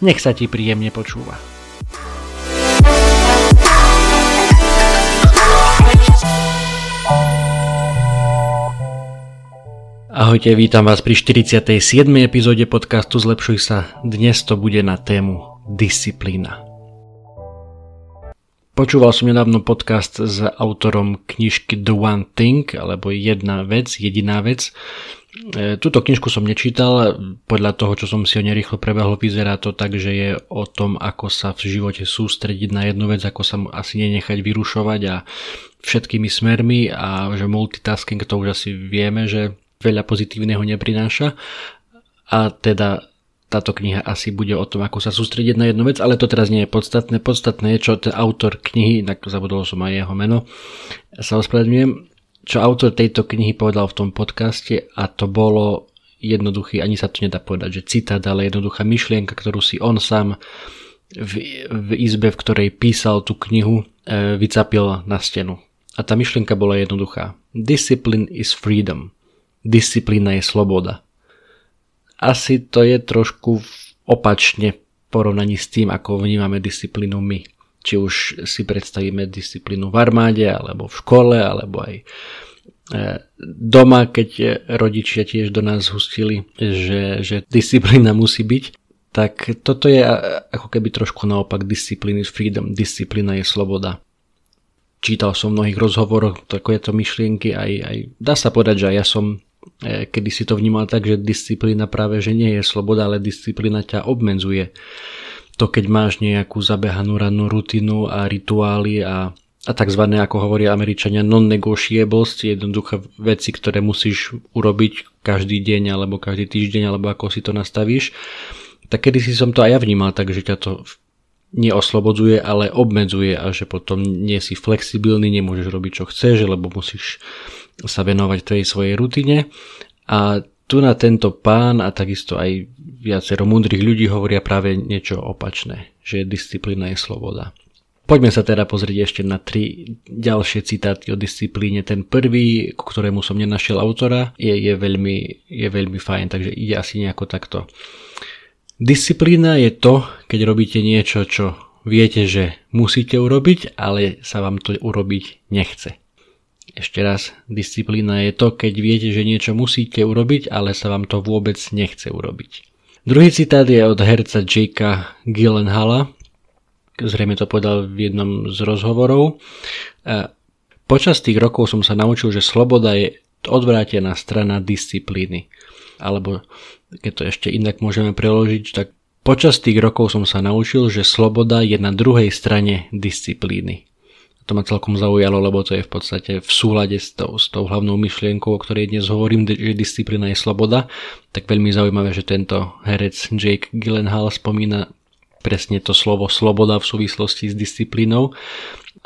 nech sa ti príjemne počúva. Ahojte, vítam vás pri 47. epizóde podcastu Zlepšuj sa. Dnes to bude na tému disciplína. Počúval som nedávno podcast s autorom knižky The One Thing, alebo Jedna vec, jediná vec. E, túto knižku som nečítal, podľa toho, čo som si o nerýchlo prebehol, vyzerá to tak, že je o tom, ako sa v živote sústrediť na jednu vec, ako sa asi nenechať vyrušovať a všetkými smermi a že multitasking to už asi vieme, že veľa pozitívneho neprináša a teda táto kniha asi bude o tom, ako sa sústrediť na jednu vec, ale to teraz nie je podstatné. Podstatné je, čo ten autor knihy, tak zabudol som aj jeho meno, sa ospravedlňujem, čo autor tejto knihy povedal v tom podcaste a to bolo jednoduchý, ani sa to nedá povedať, že citát, ale jednoduchá myšlienka, ktorú si on sám v, v izbe, v ktorej písal tú knihu, e, vycapil na stenu. A tá myšlienka bola jednoduchá. Discipline is freedom. Disciplína je sloboda asi to je trošku opačne v porovnaní s tým, ako vnímame disciplínu my. Či už si predstavíme disciplínu v armáde, alebo v škole, alebo aj e, doma, keď rodičia tiež do nás hustili, že, že disciplína musí byť, tak toto je ako keby trošku naopak disciplíny freedom, disciplína je sloboda. Čítal som v mnohých rozhovoroch takéto myšlienky, aj, aj dá sa povedať, že ja som E, kedy si to vnímal tak, že disciplína práve že nie je sloboda, ale disciplína ťa obmedzuje. To keď máš nejakú zabehanú rannú rutinu a rituály a, a tzv. ako hovoria Američania non-negotiables, jednoduché veci, ktoré musíš urobiť každý deň alebo každý týždeň alebo ako si to nastavíš, tak kedy si som to aj ja vnímal tak, že ťa to neoslobodzuje, ale obmedzuje a že potom nie si flexibilný, nemôžeš robiť čo chceš, lebo musíš sa venovať tej svojej rutine a tu na tento pán a takisto aj viacero múdrych ľudí hovoria práve niečo opačné, že disciplína je sloboda. Poďme sa teda pozrieť ešte na tri ďalšie citáty o disciplíne. Ten prvý, ku ktorému som nenašiel autora, je, je, veľmi, je veľmi fajn, takže ide asi nejako takto. Disciplína je to, keď robíte niečo, čo viete, že musíte urobiť, ale sa vám to urobiť nechce. Ešte raz, disciplína je to, keď viete, že niečo musíte urobiť, ale sa vám to vôbec nechce urobiť. Druhý citát je od herca Jakea Gyllenhaala, zrejme to povedal v jednom z rozhovorov. E, počas tých rokov som sa naučil, že sloboda je odvrátená strana disciplíny. Alebo keď to ešte inak môžeme preložiť, tak počas tých rokov som sa naučil, že sloboda je na druhej strane disciplíny to ma celkom zaujalo, lebo to je v podstate v súlade s tou, s tou hlavnou myšlienkou, o ktorej dnes hovorím, že disciplína je sloboda, tak veľmi zaujímavé, že tento herec Jake Gyllenhaal spomína presne to slovo sloboda v súvislosti s disciplínou.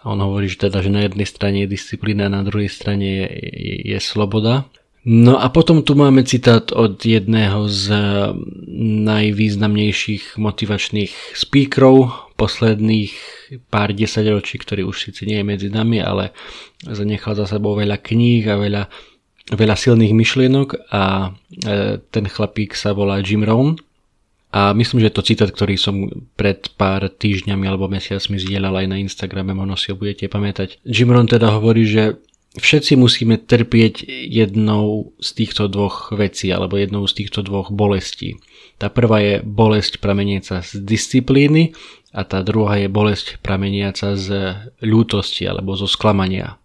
On hovorí, že teda, že na jednej strane je disciplína, a na druhej strane je, je, je sloboda. No a potom tu máme citát od jedného z najvýznamnejších motivačných speakerov posledných pár desaťročí, ktorý už síce nie je medzi nami, ale zanechal za sebou veľa kníh a veľa, veľa silných myšlienok a e, ten chlapík sa volá Jim Rohn a myslím, že to citát, ktorý som pred pár týždňami alebo mesiacmi zdieľal aj na Instagrame, možno si ho budete pamätať. Jim Rohn teda hovorí, že všetci musíme trpieť jednou z týchto dvoch vecí alebo jednou z týchto dvoch bolestí. Tá prvá je bolesť prameniaca z disciplíny a tá druhá je bolesť prameniaca z ľútosti alebo zo sklamania.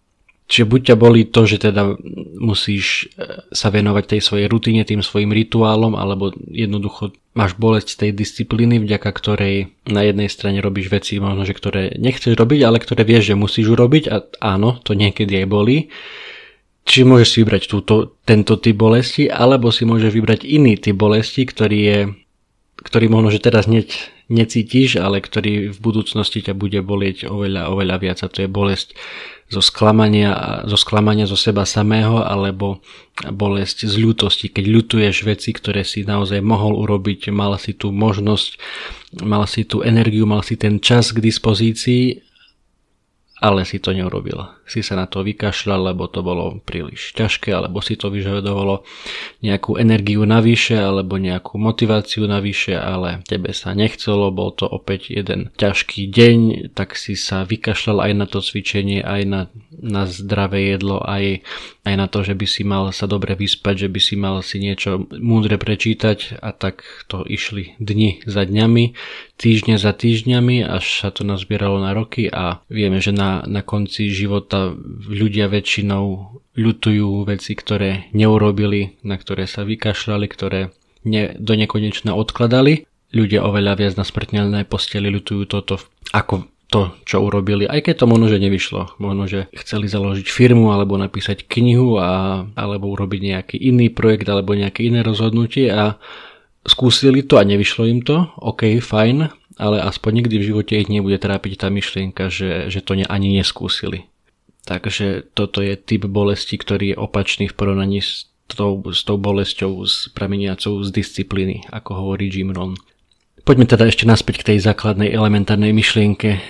Čiže buď ťa boli to, že teda musíš e, sa venovať tej svojej rutine, tým svojim rituálom, alebo jednoducho máš bolesť tej disciplíny, vďaka ktorej na jednej strane robíš veci možno, že ktoré nechceš robiť, ale ktoré vieš, že musíš urobiť a áno, to niekedy aj bolí. Či môžeš si vybrať túto, tento typ bolesti, alebo si môžeš vybrať iný typ bolesti, ktorý je ktorý možno, že teraz ne, necítiš, ale ktorý v budúcnosti ťa bude bolieť oveľa, oveľa viac a to je bolesť zo sklamania, zo sklamania zo seba samého alebo bolesť z ľútosti, keď ľutuješ veci, ktoré si naozaj mohol urobiť, mal si tú možnosť, mal si tú energiu, mal si ten čas k dispozícii ale si to neurobil. Si sa na to vykašľal, lebo to bolo príliš ťažké, alebo si to vyžadovalo nejakú energiu navyše, alebo nejakú motiváciu navyše, ale tebe sa nechcelo, bol to opäť jeden ťažký deň, tak si sa vykašľal aj na to cvičenie, aj na, na zdravé jedlo, aj, aj na to, že by si mal sa dobre vyspať, že by si mal si niečo múdre prečítať a tak to išli dni za dňami, týždne za týždňami, až sa to nazbieralo na roky a vieme, že na, na konci života ľudia väčšinou ľutujú veci, ktoré neurobili, na ktoré sa vykašľali, ktoré ne, do nekonečna odkladali. Ľudia oveľa viac na smrteľnej posteli ľutujú toto ako to, čo urobili, aj keď to možno, že nevyšlo. Možno, že chceli založiť firmu, alebo napísať knihu, a, alebo urobiť nejaký iný projekt, alebo nejaké iné rozhodnutie a skúsili to a nevyšlo im to, ok, fajn, ale aspoň nikdy v živote ich nebude trápiť tá myšlienka, že, že to ani neskúsili. Takže toto je typ bolesti, ktorý je opačný v porovnaní s tou, s tou bolesťou s prameniacou z disciplíny, ako hovorí Jim Rohn. Poďme teda ešte naspäť k tej základnej elementárnej myšlienke eh,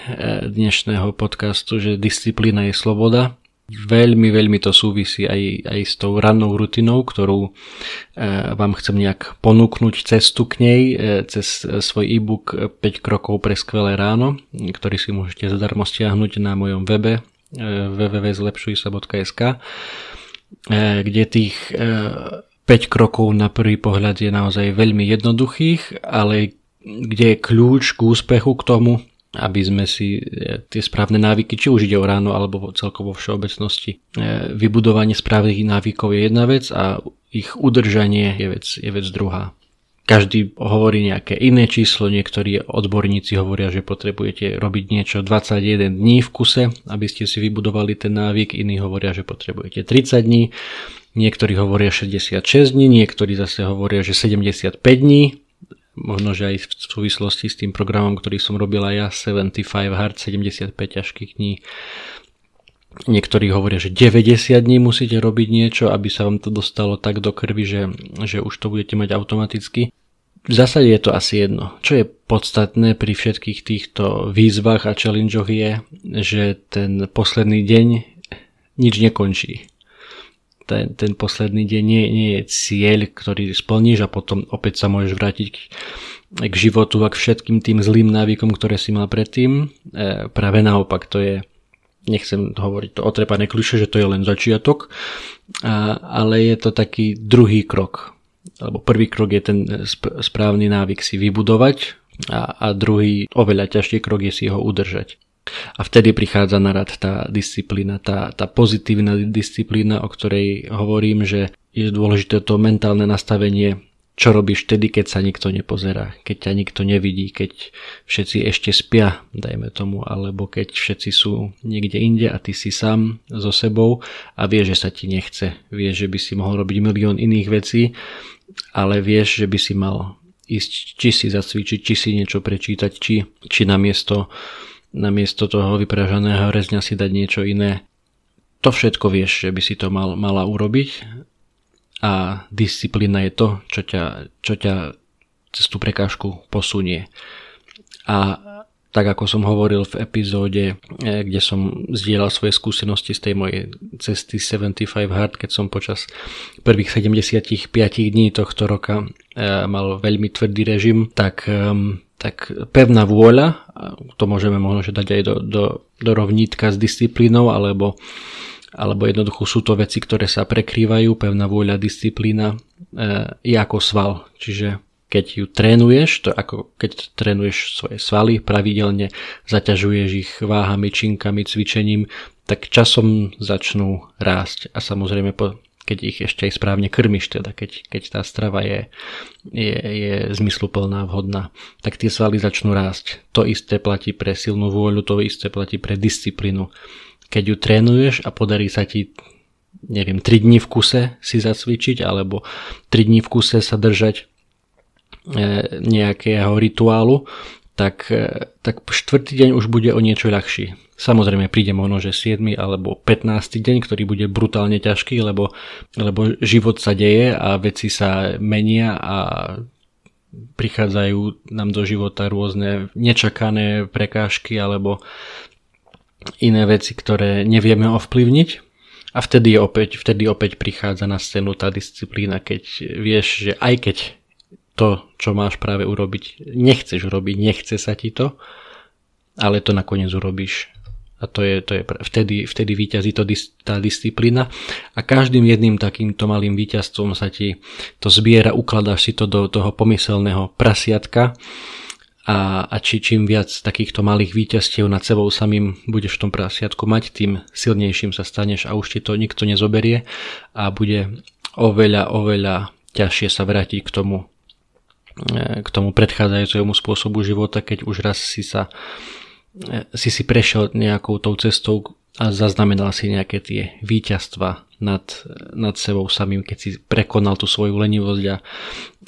dnešného podcastu, že disciplína je sloboda Veľmi, veľmi to súvisí aj, aj s tou rannou rutinou, ktorú e, vám chcem nejak ponúknuť cestu k nej e, cez svoj e-book 5 krokov pre skvelé ráno, ktorý si môžete zadarmo stiahnuť na mojom webe www.zlepšujsa.sk kde tých 5 krokov na prvý pohľad je naozaj veľmi jednoduchých, ale kde je kľúč k úspechu k tomu, aby sme si e, tie správne návyky, či už ide o ráno alebo celkovo vo všeobecnosti. E, vybudovanie správnych návykov je jedna vec a ich udržanie je vec, je vec druhá. Každý hovorí nejaké iné číslo, niektorí odborníci hovoria, že potrebujete robiť niečo 21 dní v kuse, aby ste si vybudovali ten návyk, iní hovoria, že potrebujete 30 dní, niektorí hovoria 66 dní, niektorí zase hovoria, že 75 dní, možno, že aj v súvislosti s tým programom, ktorý som robil aj ja, 75 Hard, 75 ťažkých dní. Niektorí hovoria, že 90 dní musíte robiť niečo, aby sa vám to dostalo tak do krvi, že, že už to budete mať automaticky. V zásade je to asi jedno. Čo je podstatné pri všetkých týchto výzvach a challengeoch je, že ten posledný deň nič nekončí ten, ten posledný deň nie, nie je cieľ, ktorý splníš a potom opäť sa môžeš vrátiť k, k životu a k všetkým tým zlým návykom, ktoré si mal predtým. E, práve naopak, to je, nechcem hovoriť to otrepané kliše, že to je len začiatok, a, ale je to taký druhý krok. Lebo prvý krok je ten sp- správny návyk si vybudovať a, a druhý, oveľa ťažší krok je si ho udržať. A vtedy prichádza na rad tá disciplína, tá, tá pozitívna disciplína, o ktorej hovorím, že je dôležité to mentálne nastavenie, čo robíš vtedy, keď sa nikto nepozerá, keď ťa nikto nevidí, keď všetci ešte spia, dajme tomu, alebo keď všetci sú niekde inde a ty si sám so sebou a vieš, že sa ti nechce, vieš, že by si mohol robiť milión iných vecí, ale vieš, že by si mal ísť či si zacvičiť, či si niečo prečítať, či, či namiesto namiesto toho vypražaného rezňa si dať niečo iné. To všetko vieš, že by si to mal, mala urobiť a disciplína je to, čo ťa, čo ťa cez tú prekážku posunie. A tak ako som hovoril v epizóde, e, kde som zdieľal svoje skúsenosti z tej mojej cesty 75 Hard, keď som počas prvých 75 dní tohto roka e, mal veľmi tvrdý režim, tak tak pevná vôľa, to môžeme možno dať aj do, do, do rovnítka s disciplínou, alebo, alebo jednoducho sú to veci, ktoré sa prekrývajú, pevná vôľa, disciplína e, je ako sval. Čiže keď ju trénuješ, to ako keď trénuješ svoje svaly pravidelne, zaťažuješ ich váhami, činkami, cvičením, tak časom začnú rásť a samozrejme po, keď ich ešte aj správne krmiš, teda keď, keď tá strava je, je, je zmysluplná, vhodná, tak tie svaly začnú rásť. To isté platí pre silnú vôľu, to isté platí pre disciplínu. Keď ju trénuješ a podarí sa ti neviem, 3 dní v kuse si zacvičiť alebo 3 dní v kuse sa držať e, nejakého rituálu, tak, e, tak štvrtý deň už bude o niečo ľahší. Samozrejme príde možno, že 7. alebo 15. deň, ktorý bude brutálne ťažký, lebo, lebo život sa deje a veci sa menia a prichádzajú nám do života rôzne nečakané prekážky alebo iné veci, ktoré nevieme ovplyvniť. A vtedy opäť, vtedy opäť prichádza na scénu tá disciplína, keď vieš, že aj keď to, čo máš práve urobiť, nechceš urobiť, nechce sa ti to, ale to nakoniec urobíš. A to je, to je vtedy, vtedy vyťazí to, tá disciplína a každým jedným takýmto malým víťazstvom sa ti to zbiera, ukladáš si to do toho pomyselného prasiatka a, a či čím viac takýchto malých víťazstiev nad sebou samým budeš v tom prasiatku mať, tým silnejším sa staneš a už ti to nikto nezoberie a bude oveľa, oveľa ťažšie sa vrátiť k tomu, e, k tomu predchádzajúcemu spôsobu života, keď už raz si sa e, si si prešiel nejakou tou cestou a zaznamenal si nejaké tie víťazstva nad, nad sebou samým, keď si prekonal tú svoju lenivosť a,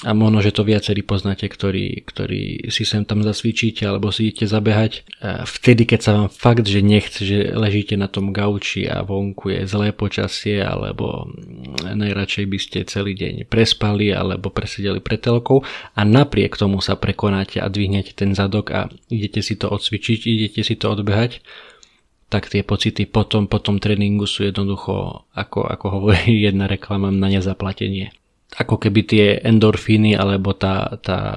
a možno, že to viacerí poznáte, ktorí, ktorí si sem tam zasvičíte alebo si idete zabehať. A vtedy, keď sa vám fakt, že nechce, že ležíte na tom gauči a vonku je zlé počasie alebo najradšej by ste celý deň prespali alebo presedeli pre telkou a napriek tomu sa prekonáte a dvihnete ten zadok a idete si to odsvičiť, idete si to odbehať, tak tie pocity potom, po tom tréningu sú jednoducho, ako, ako hovorí jedna reklama, na nezaplatenie. Ako keby tie endorfíny alebo tá, tá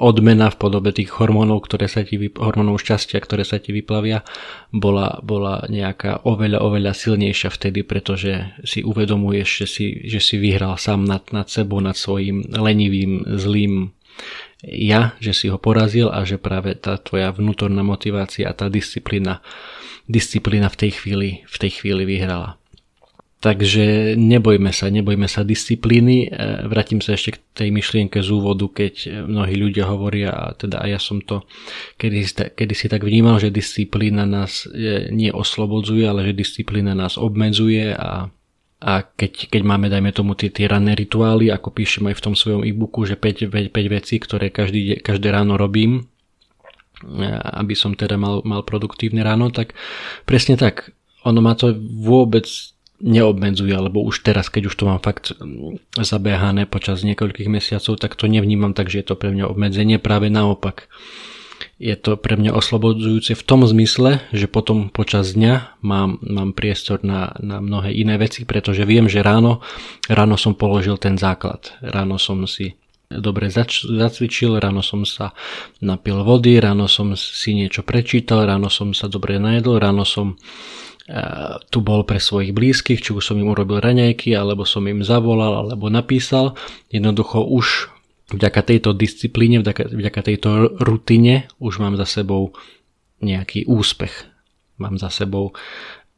odmena v podobe tých hormónov, ktoré sa ti, hormónov šťastia, ktoré sa ti vyplavia, bola, bola nejaká oveľa, oveľa silnejšia vtedy, pretože si uvedomuješ, že si, že si vyhral sám nad, nad sebou, nad svojim lenivým, zlým ja, že si ho porazil a že práve tá tvoja vnútorná motivácia a tá disciplína disciplína v tej chvíli, v tej chvíli vyhrala. Takže nebojme sa, nebojme sa disciplíny. E, vrátim sa ešte k tej myšlienke z úvodu, keď mnohí ľudia hovoria, a teda aj ja som to kedy, si tak vnímal, že disciplína nás nie oslobodzuje, ale že disciplína nás obmedzuje a a keď, keď máme, dajme tomu, tie, tie ranné rituály, ako píšem aj v tom svojom e-booku, že 5, 5, 5 vecí, ktoré každý, každé ráno robím, aby som teda mal, mal produktívne ráno, tak presne tak. Ono ma to vôbec neobmedzuje, lebo už teraz, keď už to mám fakt zabehané počas niekoľkých mesiacov, tak to nevnímam tak, že je to pre mňa obmedzenie, práve naopak. Je to pre mňa oslobodzujúce v tom zmysle, že potom počas dňa mám, mám priestor na, na mnohé iné veci, pretože viem, že ráno, ráno som položil ten základ. Ráno som si dobre zač- zacvičil, ráno som sa napil vody, ráno som si niečo prečítal, ráno som sa dobre najedol, ráno som uh, tu bol pre svojich blízkych, či už som im urobil raňajky, alebo som im zavolal, alebo napísal. Jednoducho už vďaka tejto disciplíne, vďaka, vďaka tejto rutine už mám za sebou nejaký úspech. Mám za sebou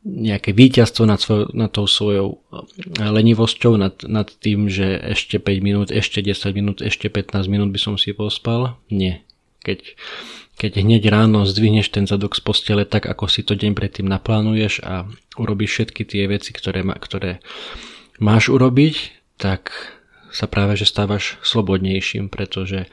nejaké víťazstvo nad, svoj, nad tou svojou eh, lenivosťou, nad, nad tým, že ešte 5 minút, ešte 10 minút, ešte 15 minút by som si pospal. Nie. Keď, keď hneď ráno zdvihneš ten zadok z postele tak, ako si to deň predtým naplánuješ a urobíš všetky tie veci, ktoré, ma, ktoré máš urobiť, tak sa práve že stávaš slobodnejším, pretože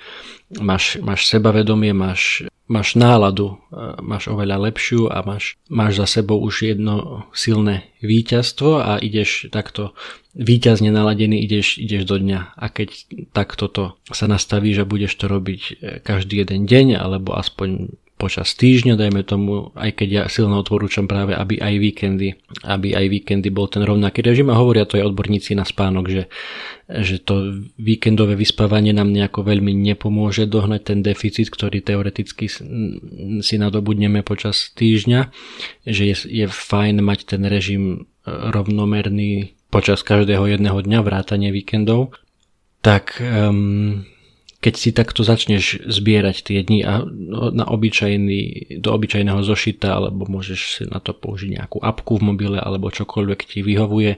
máš, máš sebavedomie, máš máš náladu, máš oveľa lepšiu a máš, máš za sebou už jedno silné víťazstvo a ideš takto víťazne naladený, ideš, ideš do dňa. A keď takto to sa nastaví, že budeš to robiť e, každý jeden deň alebo aspoň počas týždňa, dajme tomu, aj keď ja silno odporúčam práve, aby aj víkendy, aby aj víkendy bol ten rovnaký režim. A hovoria to aj odborníci na spánok, že, že to víkendové vyspávanie nám nejako veľmi nepomôže dohnať ten deficit, ktorý teoreticky si nadobudneme počas týždňa, že je, je fajn mať ten režim e, rovnomerný počas každého jedného dňa vrátane víkendov, tak um, keď si takto začneš zbierať tie dni a na obyčajný, do obyčajného zošita, alebo môžeš si na to použiť nejakú apku v mobile, alebo čokoľvek ti vyhovuje,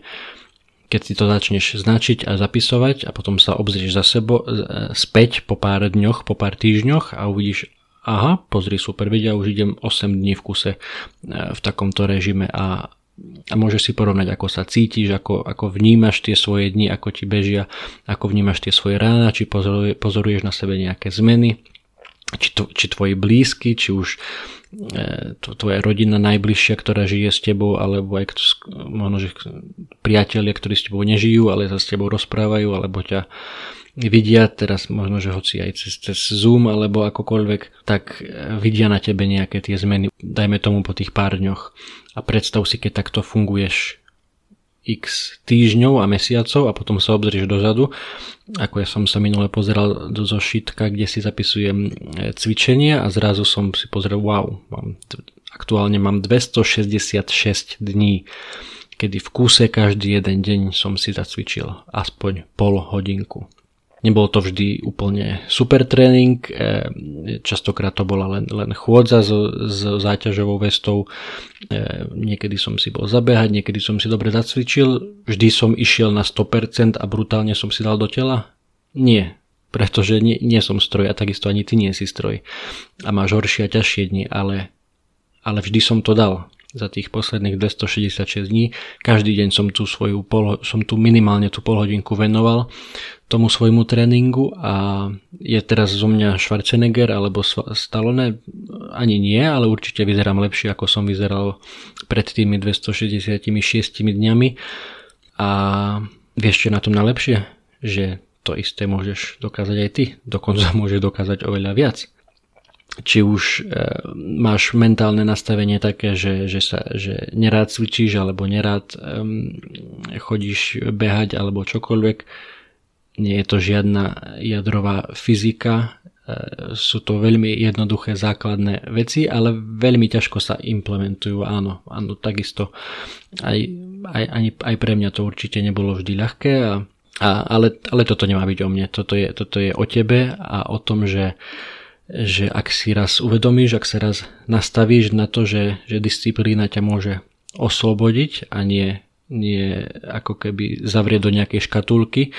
keď si to začneš značiť a zapisovať a potom sa obzrieš za sebo späť po pár dňoch, po pár týždňoch a uvidíš, aha, pozri super, vidia, už idem 8 dní v kuse e, v takomto režime a, a môžeš si porovnať, ako sa cítiš, ako, ako vnímaš tie svoje dni, ako ti bežia, ako vnímaš tie svoje rána, či pozoruje, pozoruješ na sebe nejaké zmeny, či, to, či tvoji blízky, či už e, to, tvoja rodina najbližšia, ktorá žije s tebou, alebo aj možno, že priatelia, ktorí s tebou nežijú, ale sa s tebou rozprávajú, alebo ťa vidia teraz možno, že hoci aj cez, cez Zoom alebo akokoľvek, tak vidia na tebe nejaké tie zmeny, dajme tomu po tých pár dňoch. A predstav si, keď takto funguješ x týždňov a mesiacov a potom sa obzrieš dozadu, ako ja som sa minule pozeral do zošitka, kde si zapisujem e, cvičenia a zrazu som si pozrel, wow, mám, aktuálne mám 266 dní, kedy v kúse každý jeden deň som si zacvičil aspoň pol hodinku. Nebol to vždy úplne super tréning, e, častokrát to bola len, len chôdza s, s záťažovou vestou, e, niekedy som si bol zabehať, niekedy som si dobre zacvičil, vždy som išiel na 100% a brutálne som si dal do tela? Nie, pretože nie, nie som stroj a takisto ani ty nie si stroj. A máš horšie a ťažšie dni, ale, ale vždy som to dal za tých posledných 266 dní. Každý deň som tu svoju pol, som tu minimálne tú polhodinku venoval tomu svojmu tréningu a je teraz zo mňa Schwarzenegger alebo Stallone? Ani nie, ale určite vyzerám lepšie ako som vyzeral pred tými 266 dňami a vieš čo na tom najlepšie? Že to isté môžeš dokázať aj ty, dokonca môžeš dokázať oveľa viac či už e, máš mentálne nastavenie také, že, že, sa, že nerád cvičíš alebo nerád um, chodíš behať alebo čokoľvek, nie je to žiadna jadrová fyzika, e, sú to veľmi jednoduché základné veci, ale veľmi ťažko sa implementujú, áno, áno takisto. Aj, aj, ani, aj pre mňa to určite nebolo vždy ľahké, a, a, ale, ale toto nemá byť o mne, toto je, toto je o tebe a o tom, že že ak si raz uvedomíš, ak sa raz nastavíš na to, že, že disciplína ťa môže oslobodiť a nie, nie ako keby zavrieť do nejakej škatulky.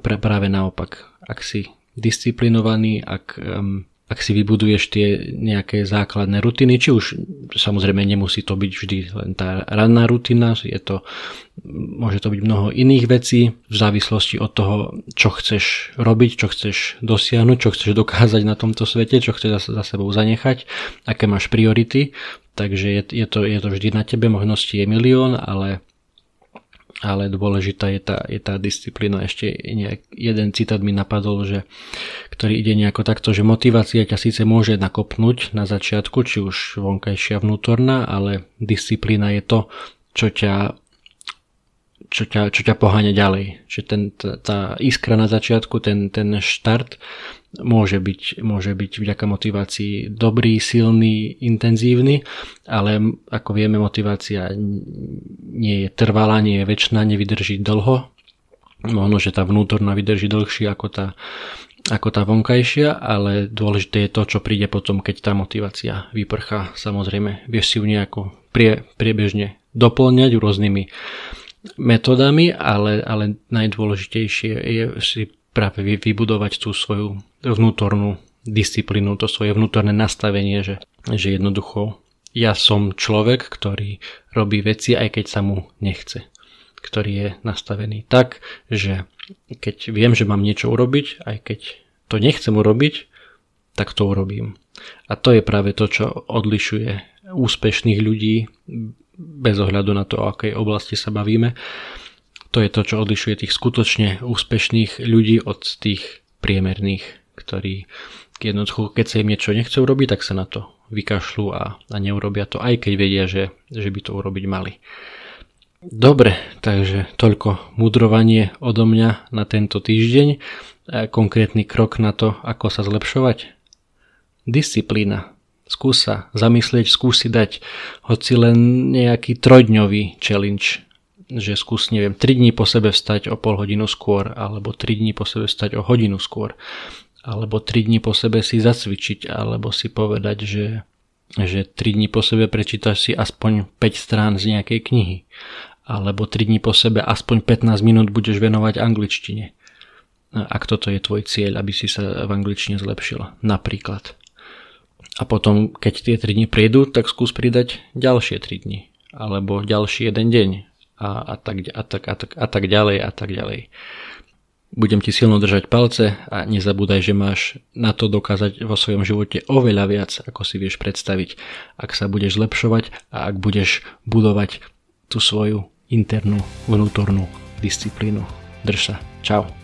Pra, práve naopak, ak si disciplinovaný, ak um, ak si vybuduješ tie nejaké základné rutiny, či už samozrejme nemusí to byť vždy len tá ranná rutina, je to, môže to byť mnoho iných vecí v závislosti od toho, čo chceš robiť, čo chceš dosiahnuť, čo chceš dokázať na tomto svete, čo chceš za, sebou zanechať, aké máš priority, takže je, je, to, je to vždy na tebe, možností je milión, ale ale dôležitá je tá, je tá disciplína. Ešte nejak, jeden citát mi napadol, že, ktorý ide nejako takto, že motivácia ťa síce môže nakopnúť na začiatku, či už vonkajšia vnútorná, ale disciplína je to, čo ťa čo ťa, čo ťa poháňa ďalej. Že ten, tá, tá iskra na začiatku, ten, ten štart môže byť, môže byť vďaka motivácii dobrý, silný, intenzívny, ale ako vieme, motivácia nie je trvalá, nie je väčšiná, nevydrží dlho. Možno, že tá vnútorná vydrží dlhšie ako tá, ako tá vonkajšia, ale dôležité je to, čo príde potom, keď tá motivácia vyprchá. Samozrejme, vieš si ju nejako prie, priebežne doplňať rôznymi metodami, ale, ale najdôležitejšie je si práve vybudovať tú svoju vnútornú disciplínu, to svoje vnútorné nastavenie, že, že jednoducho ja som človek, ktorý robí veci, aj keď sa mu nechce. Ktorý je nastavený tak, že keď viem, že mám niečo urobiť, aj keď to nechcem urobiť, tak to urobím. A to je práve to, čo odlišuje úspešných ľudí bez ohľadu na to, o akej oblasti sa bavíme. To je to, čo odlišuje tých skutočne úspešných ľudí od tých priemerných, ktorí jednoducho, keď sa im niečo nechce urobiť, tak sa na to vykašľú a, a neurobia to, aj keď vedia, že, že by to urobiť mali. Dobre, takže toľko mudrovanie odo mňa na tento týždeň. Konkrétny krok na to, ako sa zlepšovať. Disciplína. Skús sa zamyslieť, skús si dať hoci len nejaký trojdňový challenge, že skús, neviem, 3 dní po sebe vstať o pol hodinu skôr, alebo 3 dní po sebe vstať o hodinu skôr. alebo 3 dní po sebe si zacvičiť, alebo si povedať, že, že 3 dní po sebe prečítaš si aspoň 5 strán z nejakej knihy, alebo 3 dní po sebe aspoň 15 minút budeš venovať angličtine. Ak toto je tvoj cieľ, aby si sa v angličtine zlepšil, napríklad. A potom, keď tie 3 dni prídu, tak skús pridať ďalšie 3 dni, alebo ďalší jeden deň a, a, tak, a, tak, a, tak, a tak ďalej a tak ďalej. Budem ti silno držať palce a nezabúdaj, že máš na to dokázať vo svojom živote oveľa viac, ako si vieš predstaviť, ak sa budeš zlepšovať a ak budeš budovať tú svoju internú, vnútornú disciplínu. Drž sa. Čau.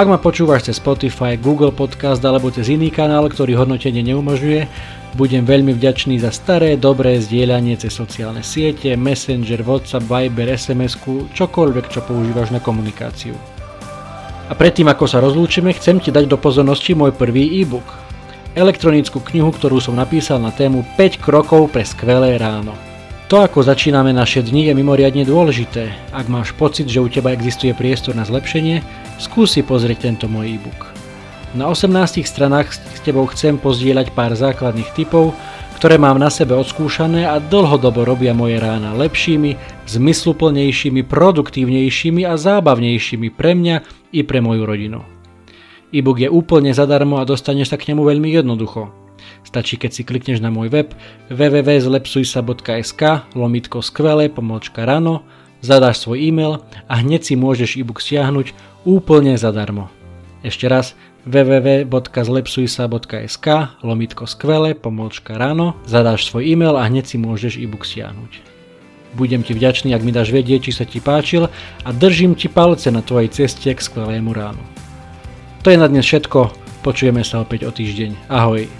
Ak ma počúvaš cez Spotify, Google Podcast alebo cez iný kanál, ktorý hodnotenie neumožňuje, budem veľmi vďačný za staré, dobré zdieľanie cez sociálne siete, Messenger, WhatsApp, Viber, sms čokoľvek, čo používaš na komunikáciu. A predtým, ako sa rozlúčime, chcem ti dať do pozornosti môj prvý e-book. Elektronickú knihu, ktorú som napísal na tému 5 krokov pre skvelé ráno. To, ako začíname naše dni, je mimoriadne dôležité. Ak máš pocit, že u teba existuje priestor na zlepšenie, skúsi pozrieť tento môj e-book. Na 18 stranách s tebou chcem pozdieľať pár základných typov, ktoré mám na sebe odskúšané a dlhodobo robia moje rána lepšími, zmysluplnejšími, produktívnejšími a zábavnejšími pre mňa i pre moju rodinu. E-book je úplne zadarmo a dostaneš sa k nemu veľmi jednoducho. Stačí, keď si klikneš na môj web www.zlepsujsa.sk lomitko skvelé pomočka rano, zadáš svoj e-mail a hneď si môžeš e-book stiahnuť úplne zadarmo. Ešte raz www.zlepsujsa.sk lomitko skvelé pomočka ráno, zadáš svoj e-mail a hneď si môžeš e-book stiahnuť. Budem ti vďačný, ak mi dáš vedieť, či sa ti páčil a držím ti palce na tvojej ceste k skvelému ránu. To je na dnes všetko, počujeme sa opäť o týždeň. Ahoj.